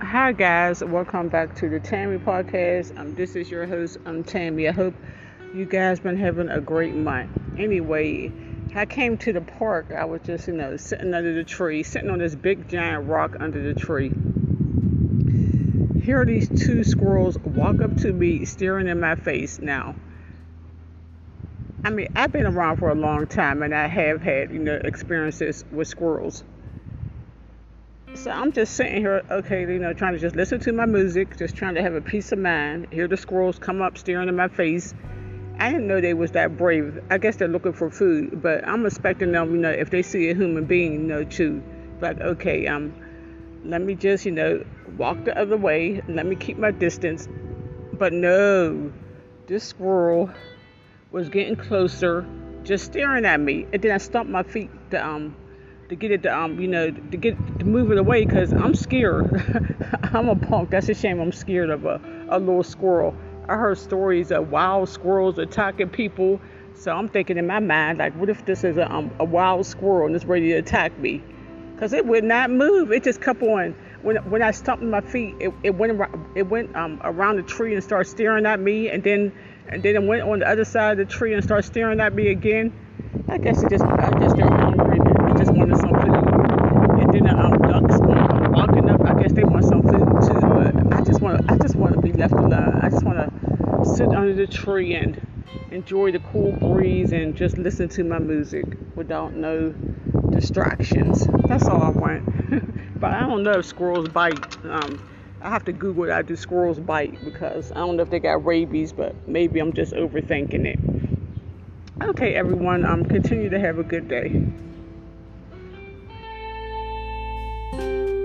Hi guys, welcome back to the Tammy podcast. Um, this is your host, I'm Tammy. I hope you guys been having a great month. Anyway, I came to the park. I was just, you know, sitting under the tree, sitting on this big giant rock under the tree. Here these two squirrels walk up to me, staring in my face. Now, I mean, I've been around for a long time, and I have had, you know, experiences with squirrels. So I'm just sitting here, okay, you know, trying to just listen to my music, just trying to have a peace of mind. Hear the squirrels come up staring in my face. I didn't know they was that brave. I guess they're looking for food, but I'm expecting them, you know, if they see a human being, you know, to like, okay, um, let me just, you know, walk the other way. Let me keep my distance. But no, this squirrel was getting closer, just staring at me, and then I stomped my feet to um to get it to um you know to get to move it away because I'm scared. I'm a punk. That's a shame. I'm scared of a a little squirrel. I heard stories of wild squirrels attacking people. So I'm thinking in my mind, like, what if this is a, um, a wild squirrel and it's ready to attack me? Because it would not move. It just kept on. When when I stomped my feet, it, it went around, it went um, around the tree and started staring at me, and then and then it went on the other side of the tree and started staring at me again. I guess it just I guess they're hungry. Just wanted some food. And then the um, ducks come walking up. I guess they want something too. But I just want to. I just want to be left alone. I just want to sit under the tree and enjoy the cool breeze and just listen to my music without no distractions. That's all I want. but I don't know if squirrels bite. Um, I have to Google that. Do squirrels bite? Because I don't know if they got rabies, but maybe I'm just overthinking it. Okay, everyone. Um, continue to have a good day. thank you